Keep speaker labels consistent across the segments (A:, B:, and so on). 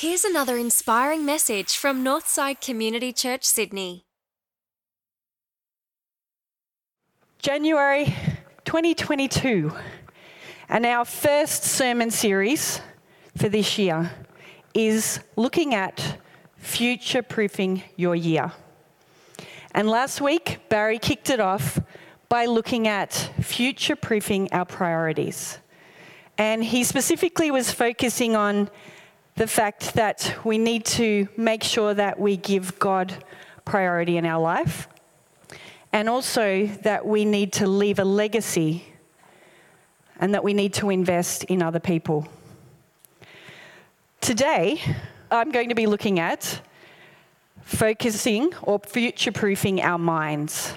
A: Here's another inspiring message from Northside Community Church, Sydney.
B: January 2022, and our first sermon series for this year is looking at future proofing your year. And last week, Barry kicked it off by looking at future proofing our priorities. And he specifically was focusing on the fact that we need to make sure that we give God priority in our life and also that we need to leave a legacy and that we need to invest in other people. Today, I'm going to be looking at focusing or future proofing our minds.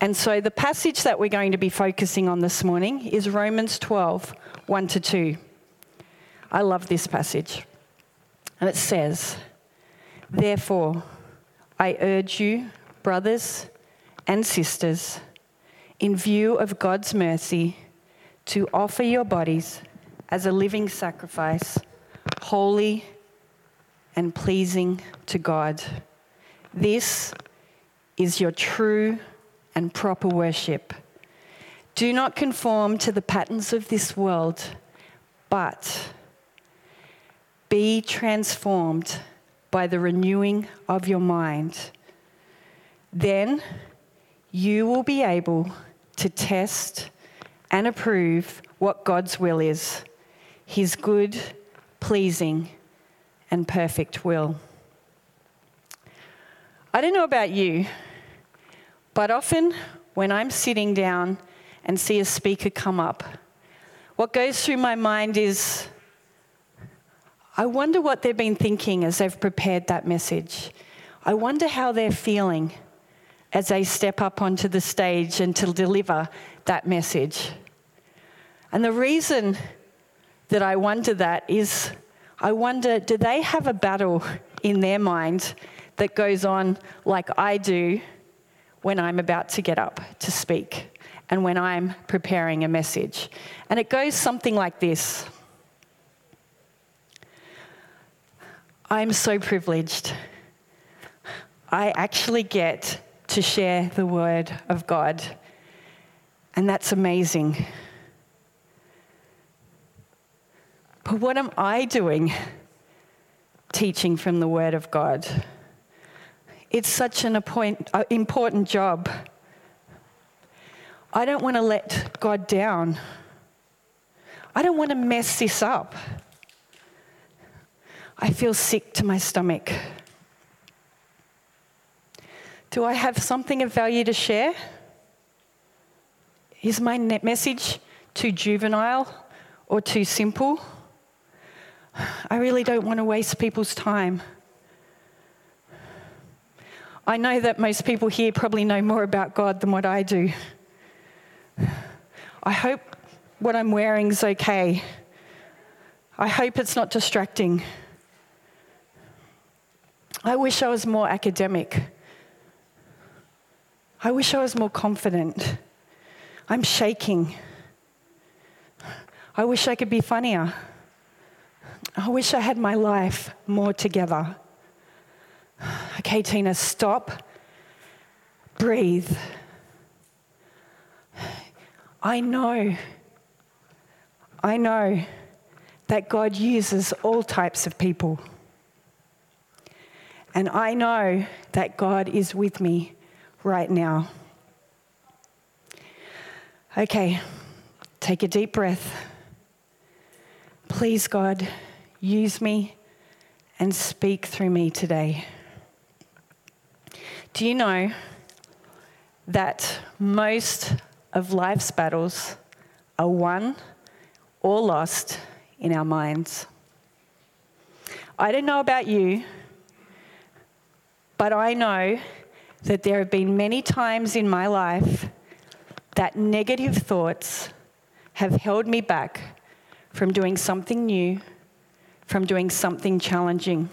B: And so the passage that we're going to be focusing on this morning is Romans 12, 1 to 2. I love this passage. And it says, Therefore, I urge you, brothers and sisters, in view of God's mercy, to offer your bodies as a living sacrifice, holy and pleasing to God. This is your true and proper worship. Do not conform to the patterns of this world, but be transformed by the renewing of your mind. Then you will be able to test and approve what God's will is his good, pleasing, and perfect will. I don't know about you, but often when I'm sitting down and see a speaker come up, what goes through my mind is I wonder what they've been thinking as they've prepared that message. I wonder how they're feeling as they step up onto the stage and to deliver that message. And the reason that I wonder that is I wonder do they have a battle in their mind that goes on like I do when I'm about to get up to speak and when I'm preparing a message? And it goes something like this I'm so privileged. I actually get to share the word of God. And that's amazing. But what am I doing teaching from the word of God? It's such an uh, important job. I don't want to let God down. I don't want to mess this up. I feel sick to my stomach. Do I have something of value to share? Is my message too juvenile or too simple? I really don't want to waste people's time. I know that most people here probably know more about God than what I do. I hope what I'm wearing is okay. I hope it's not distracting. I wish I was more academic. I wish I was more confident. I'm shaking. I wish I could be funnier. I wish I had my life more together. Okay, Tina, stop. Breathe. I know, I know that God uses all types of people. And I know that God is with me right now. Okay, take a deep breath. Please, God, use me and speak through me today. Do you know that most of life's battles are won or lost in our minds? I don't know about you, but I know that there have been many times in my life that negative thoughts have held me back from doing something new, from doing something challenging,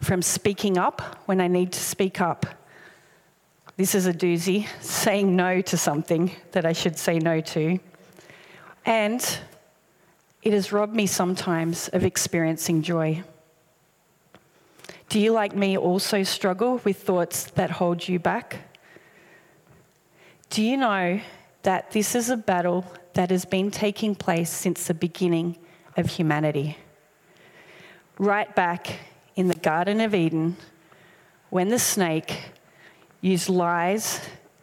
B: from speaking up when I need to speak up. This is a doozy, saying no to something that I should say no to. And it has robbed me sometimes of experiencing joy. Do you, like me, also struggle with thoughts that hold you back? Do you know that this is a battle that has been taking place since the beginning of humanity? Right back in the Garden of Eden, when the snake used lies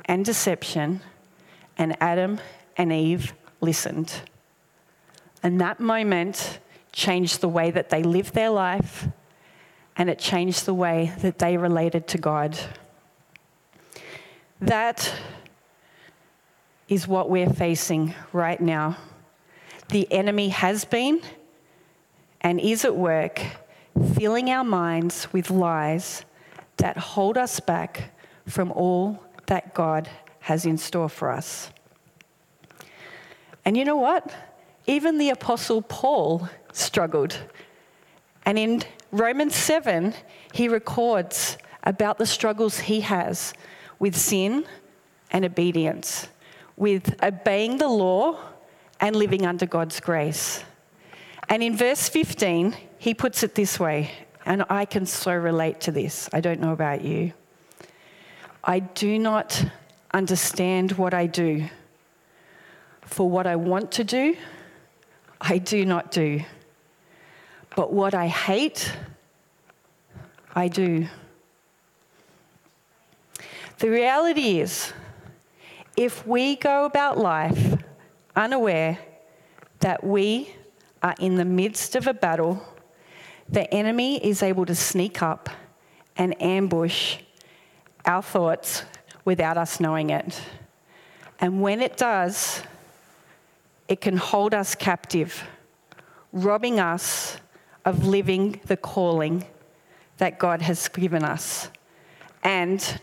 B: and deception, and Adam and Eve listened. And that moment changed the way that they lived their life and it changed the way that they related to God. That is what we're facing right now. The enemy has been and is at work filling our minds with lies that hold us back from all that God has in store for us. And you know what? Even the Apostle Paul struggled. And in Romans 7, he records about the struggles he has with sin and obedience, with obeying the law and living under God's grace. And in verse 15, he puts it this way, and I can so relate to this. I don't know about you. I do not understand what I do. For what I want to do, I do not do. But what I hate, I do. The reality is, if we go about life unaware that we are in the midst of a battle, the enemy is able to sneak up and ambush our thoughts without us knowing it. And when it does, it can hold us captive, robbing us of living the calling that God has given us, and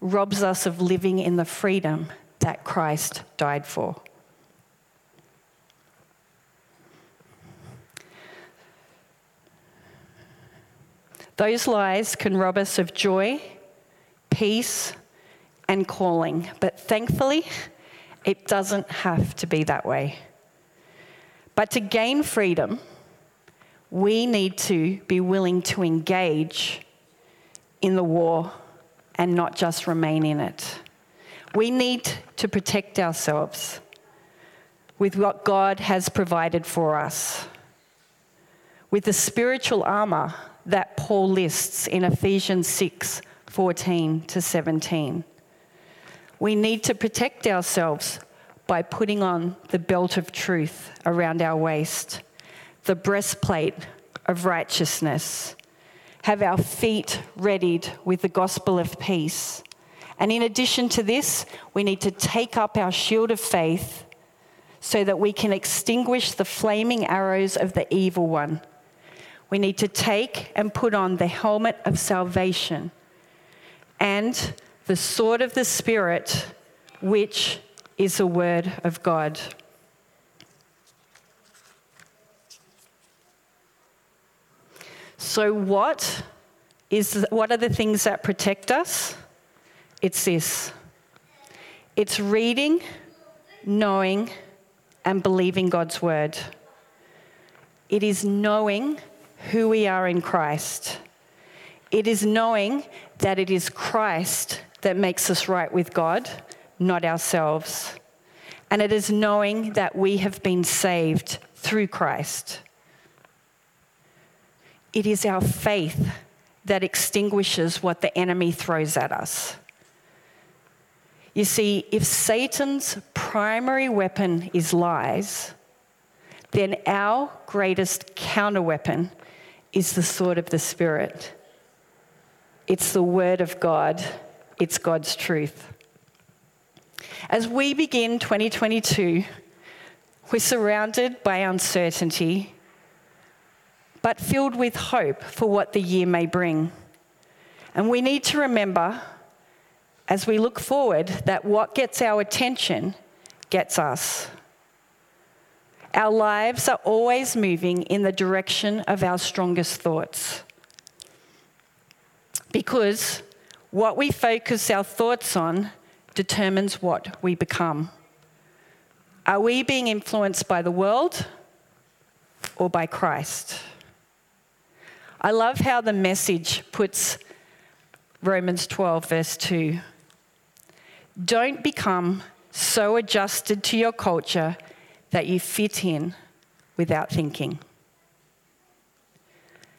B: robs us of living in the freedom that Christ died for. Those lies can rob us of joy, peace, and calling, but thankfully, it doesn't have to be that way. But to gain freedom, we need to be willing to engage in the war and not just remain in it. We need to protect ourselves with what God has provided for us, with the spiritual armor that Paul lists in Ephesians 6 14 to 17. We need to protect ourselves by putting on the belt of truth around our waist, the breastplate of righteousness, have our feet readied with the gospel of peace. And in addition to this, we need to take up our shield of faith so that we can extinguish the flaming arrows of the evil one we need to take and put on the helmet of salvation and the sword of the Spirit, which is the word of God. So, what, is, what are the things that protect us? It's this it's reading, knowing, and believing God's word. It is knowing who we are in Christ. It is knowing that it is Christ that makes us right with God, not ourselves. And it is knowing that we have been saved through Christ. It is our faith that extinguishes what the enemy throws at us. You see, if Satan's primary weapon is lies, then our greatest counterweapon is the sword of the Spirit. It's the Word of God, it's God's truth. As we begin 2022, we're surrounded by uncertainty, but filled with hope for what the year may bring. And we need to remember, as we look forward, that what gets our attention gets us. Our lives are always moving in the direction of our strongest thoughts. Because what we focus our thoughts on determines what we become. Are we being influenced by the world or by Christ? I love how the message puts Romans 12, verse 2. Don't become so adjusted to your culture that you fit in without thinking.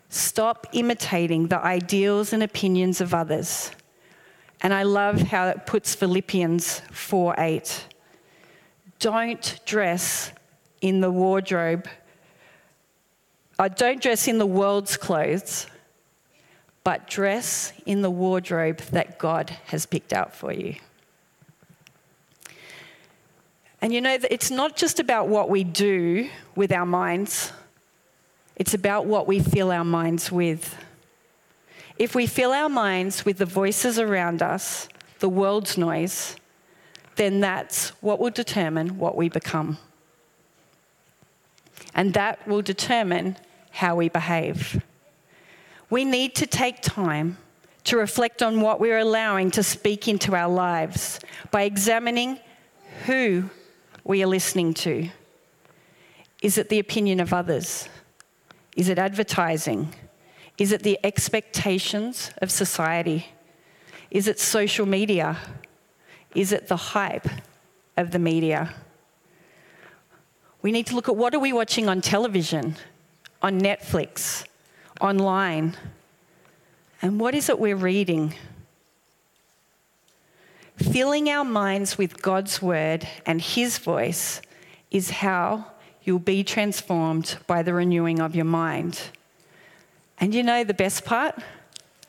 B: Stop imitating the ideals and opinions of others. And I love how it puts Philippians 4 8. Don't dress in the wardrobe, uh, don't dress in the world's clothes, but dress in the wardrobe that God has picked out for you. And you know, it's not just about what we do with our minds, it's about what we fill our minds with. If we fill our minds with the voices around us, the world's noise, then that's what will determine what we become. And that will determine how we behave. We need to take time to reflect on what we're allowing to speak into our lives by examining who we are listening to. Is it the opinion of others? Is it advertising? Is it the expectations of society? Is it social media? Is it the hype of the media? We need to look at what are we watching on television, on Netflix, online, and what is it we're reading? Filling our minds with God's word and His voice is how you'll be transformed by the renewing of your mind. And you know the best part?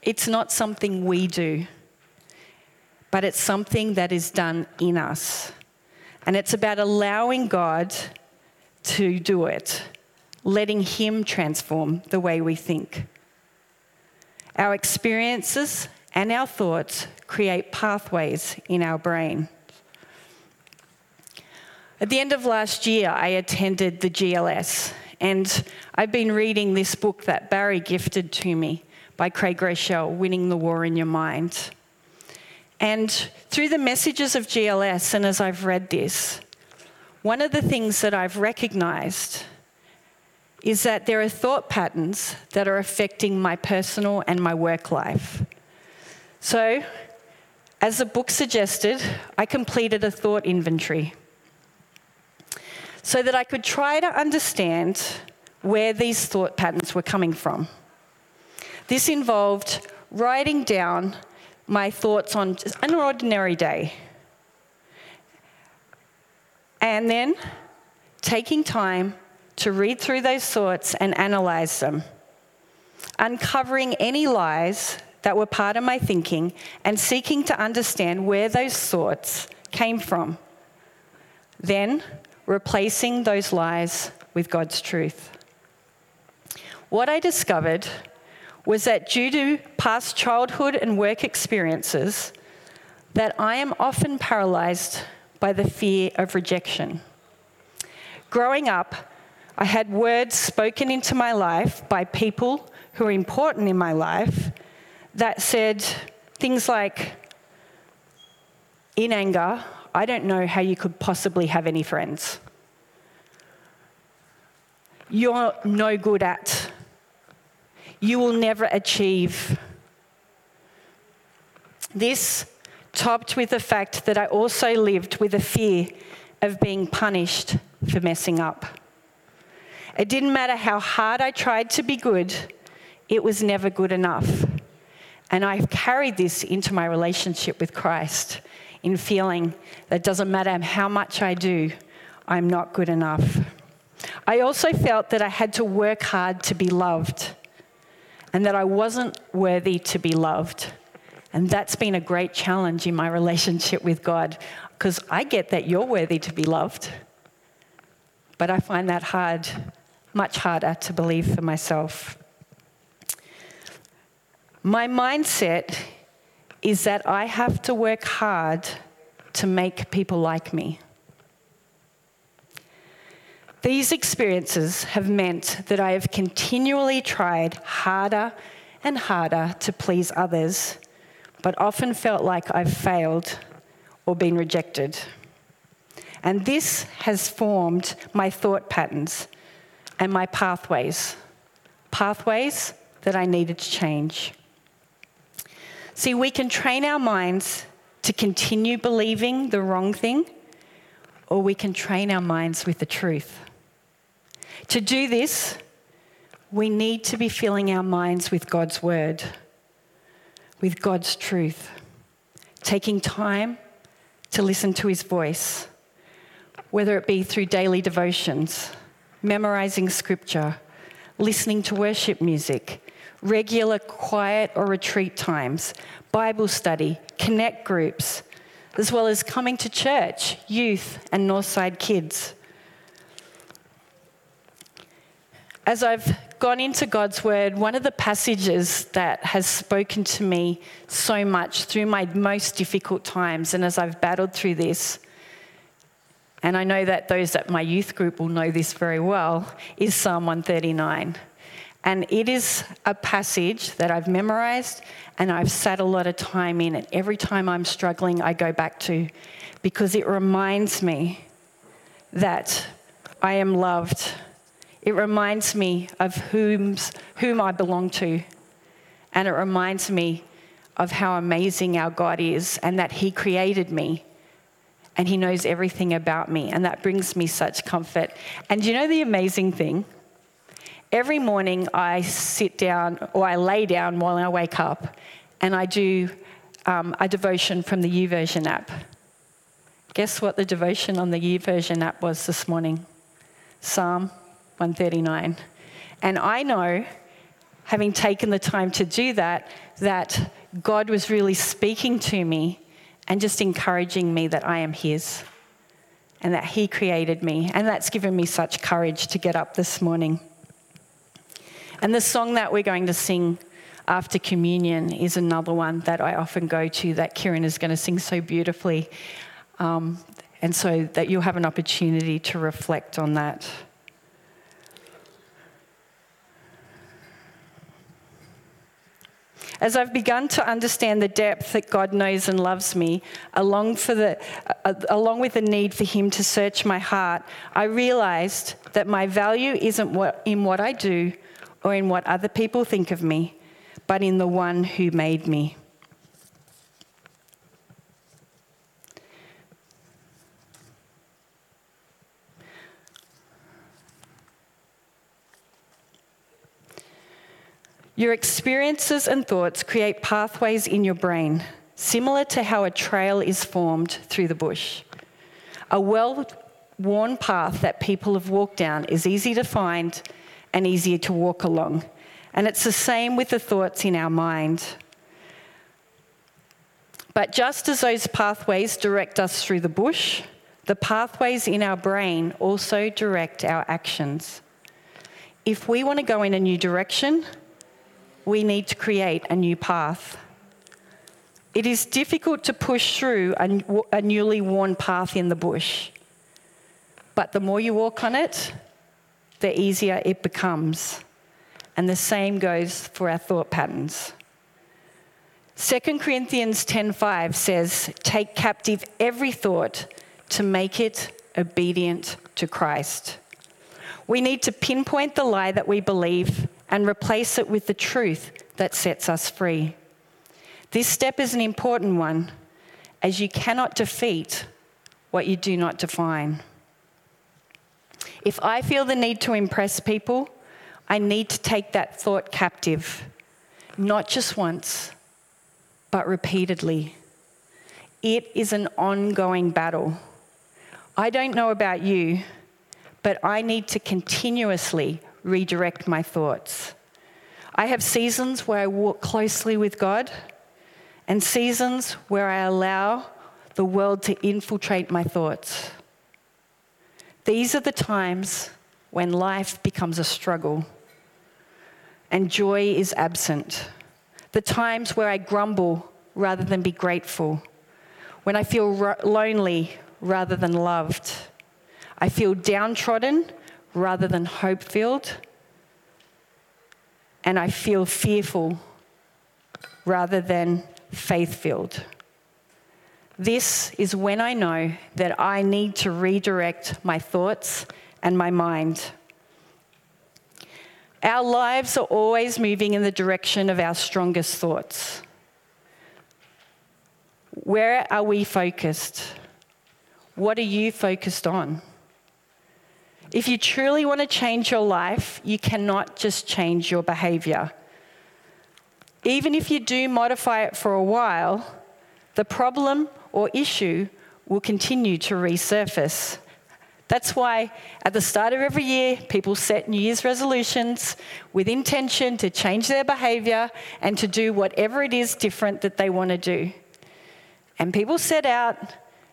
B: It's not something we do, but it's something that is done in us. And it's about allowing God to do it, letting Him transform the way we think. Our experiences and our thoughts create pathways in our brain. At the end of last year, I attended the GLS, and I've been reading this book that Barry gifted to me by Craig Groeschel, Winning the War in Your Mind. And through the messages of GLS, and as I've read this, one of the things that I've recognized is that there are thought patterns that are affecting my personal and my work life. So, as the book suggested, I completed a thought inventory so that I could try to understand where these thought patterns were coming from. This involved writing down my thoughts on an ordinary day and then taking time to read through those thoughts and analyze them, uncovering any lies that were part of my thinking and seeking to understand where those thoughts came from. Then replacing those lies with God's truth. What I discovered was that due to past childhood and work experiences, that I am often paralyzed by the fear of rejection. Growing up, I had words spoken into my life by people who are important in my life that said things like, in anger, I don't know how you could possibly have any friends. You're no good at. You will never achieve. This topped with the fact that I also lived with a fear of being punished for messing up. It didn't matter how hard I tried to be good, it was never good enough. And I've carried this into my relationship with Christ in feeling that doesn't matter how much I do, I'm not good enough. I also felt that I had to work hard to be loved and that I wasn't worthy to be loved. And that's been a great challenge in my relationship with God because I get that you're worthy to be loved, but I find that hard, much harder to believe for myself. My mindset is that I have to work hard to make people like me. These experiences have meant that I have continually tried harder and harder to please others, but often felt like I've failed or been rejected. And this has formed my thought patterns and my pathways. Pathways that I needed to change. See, we can train our minds to continue believing the wrong thing, or we can train our minds with the truth. To do this, we need to be filling our minds with God's word, with God's truth, taking time to listen to his voice, whether it be through daily devotions, memorizing scripture, listening to worship music, regular quiet or retreat times, Bible study, connect groups, as well as coming to church, youth, and Northside kids. As I've gone into God's Word, one of the passages that has spoken to me so much through my most difficult times, and as I've battled through this, and I know that those at my youth group will know this very well, is Psalm 139. And it is a passage that I've memorized and I've sat a lot of time in. And every time I'm struggling, I go back to because it reminds me that I am loved. It reminds me of whom, whom I belong to. And it reminds me of how amazing our God is and that He created me and He knows everything about me. And that brings me such comfort. And you know the amazing thing? Every morning I sit down or I lay down while I wake up and I do um, a devotion from the YouVersion app. Guess what the devotion on the YouVersion app was this morning? Psalm 139. And I know, having taken the time to do that, that God was really speaking to me and just encouraging me that I am His and that He created me. And that's given me such courage to get up this morning. And the song that we're going to sing after communion is another one that I often go to that Kieran is going to sing so beautifully. Um, and so that you'll have an opportunity to reflect on that. As I've begun to understand the depth that God knows and loves me, along, for the, uh, along with the need for Him to search my heart, I realized that my value isn't what, in what I do or in what other people think of me, but in the one who made me. Your experiences and thoughts create pathways in your brain, similar to how a trail is formed through the bush. A well worn path that people have walked down is easy to find and easier to walk along. And it's the same with the thoughts in our mind. But just as those pathways direct us through the bush, the pathways in our brain also direct our actions. If we want to go in a new direction, we need to create a new path. It is difficult to push through a, a, newly worn path in the bush, but the more you walk on it, the easier it becomes. And the same goes for our thought patterns. 2 Corinthians 10:5 says, "Take captive every thought to make it obedient to Christ." We need to pinpoint the lie that we believe and replace it with the truth that sets us free. This step is an important one, as you cannot defeat what you do not define. If I feel the need to impress people, I need to take that thought captive, not just once, but repeatedly. It is an ongoing battle. I don't know about you, but I need to continuously redirect my thoughts. I have seasons where I walk closely with God and seasons where I allow the world to infiltrate my thoughts. These are the times when life becomes a struggle and joy is absent. The times where I grumble rather than be grateful. When I feel ro- lonely rather than loved. I feel downtrodden rather than hope filled. And I feel fearful rather than faith filled. This is when I know that I need to redirect my thoughts and my mind. Our lives are always moving in the direction of our strongest thoughts. Where are we focused? What are you focused on? If you truly want to change your life, you cannot just change your behavior. Even if you do modify it for a while, the problem or issue will continue to resurface. That's why at the start of every year, people set New Year's resolutions with intention to change their behavior and to do whatever it is different that they want to do. And people set out,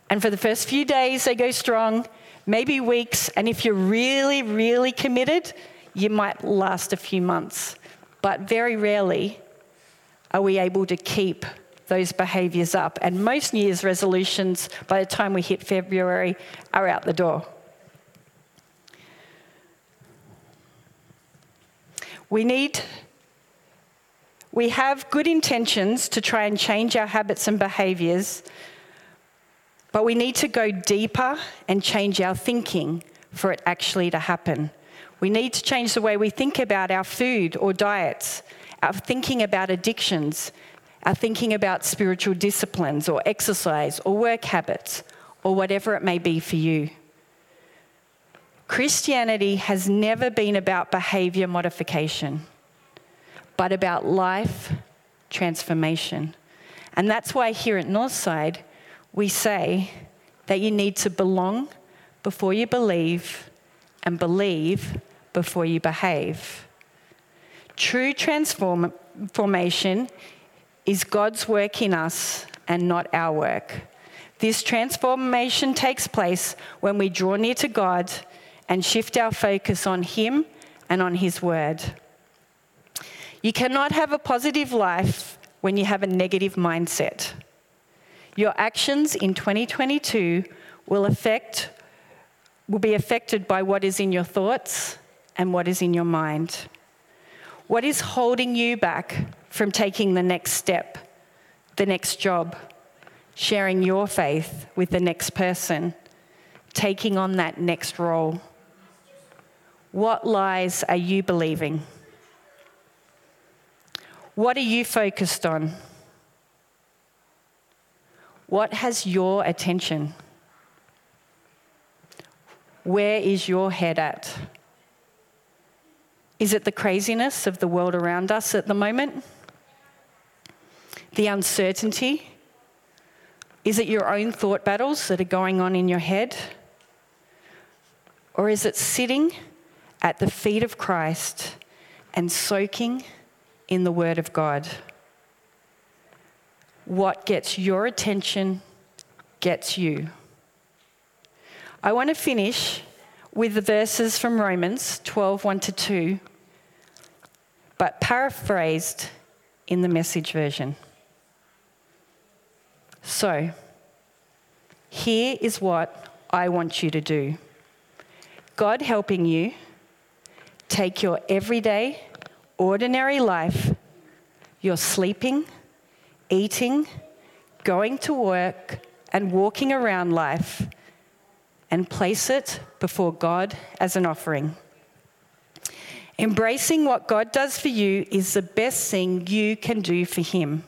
B: and for the first few days, they go strong, maybe weeks, and if you're really, really committed, you might last a few months. But very rarely are we able to keep those behaviours up. And most New Year's resolutions, by the time we hit February, are out the door. We need, we have good intentions to try and change our habits and behaviours, but we need to go deeper and change our thinking for it actually to happen. We need to change the way we think about our food or diets, our thinking about addictions, our thinking about spiritual disciplines or exercise or work habits or whatever it may be for you. Christianity has never been about behavior modification, but about life transformation. And that's why here at Northside, we say that you need to belong before you believe and believe before you behave. True transformation is God's work in us and not our work. This transformation takes place when we draw near to God and shift our focus on Him and on His Word. You cannot have a positive life when you have a negative mindset. Your actions in 2022 will affect will be affected by what is in your thoughts and what is in your mind. What is holding you back from taking the next step, the next job, sharing your faith with the next person, taking on that next role? What lies are you believing? What are you focused on? What has your attention? Where is your head at? Is it the craziness of the world around us at the moment? The uncertainty? Is it your own thought battles that are going on in your head? Or is it sitting at the feet of Christ and soaking in the Word of God? What gets your attention gets you. I want to finish with the verses from Romans 12 1 to 2 but paraphrased in the message version. So, here is what I want you to do God helping you take your everyday, ordinary life, your sleeping, eating, going to work, and walking around life, and place it before God as an offering. Embracing what God does for you is the best thing you can do for Him.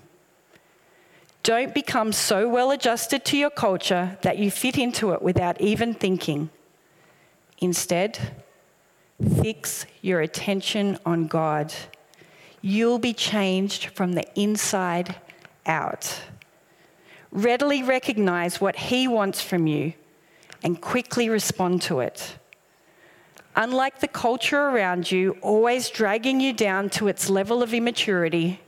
B: Don't become so well adjusted to your culture that you fit into it without even thinking. Instead, fix your attention on God. You'll be changed from the inside out. Readily recognize what He wants from you and quickly respond to it. Unlike the culture around you, always dragging you down to its level of immaturity,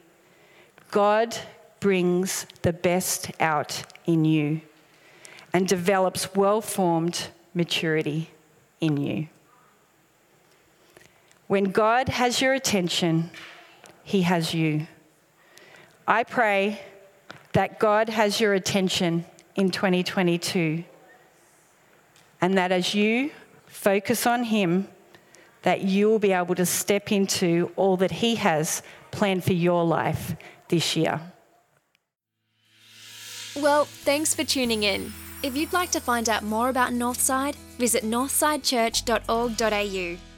B: God brings the best out in you and develops well formed maturity in you. When God has your attention, He has you. I pray that God has your attention in 2022 and that as you focus on Him, that you will be able to step into all that He has planned for your life this year.
A: Well, thanks for tuning in. If you'd like to find out more about Northside, visit northsidechurch.org.au.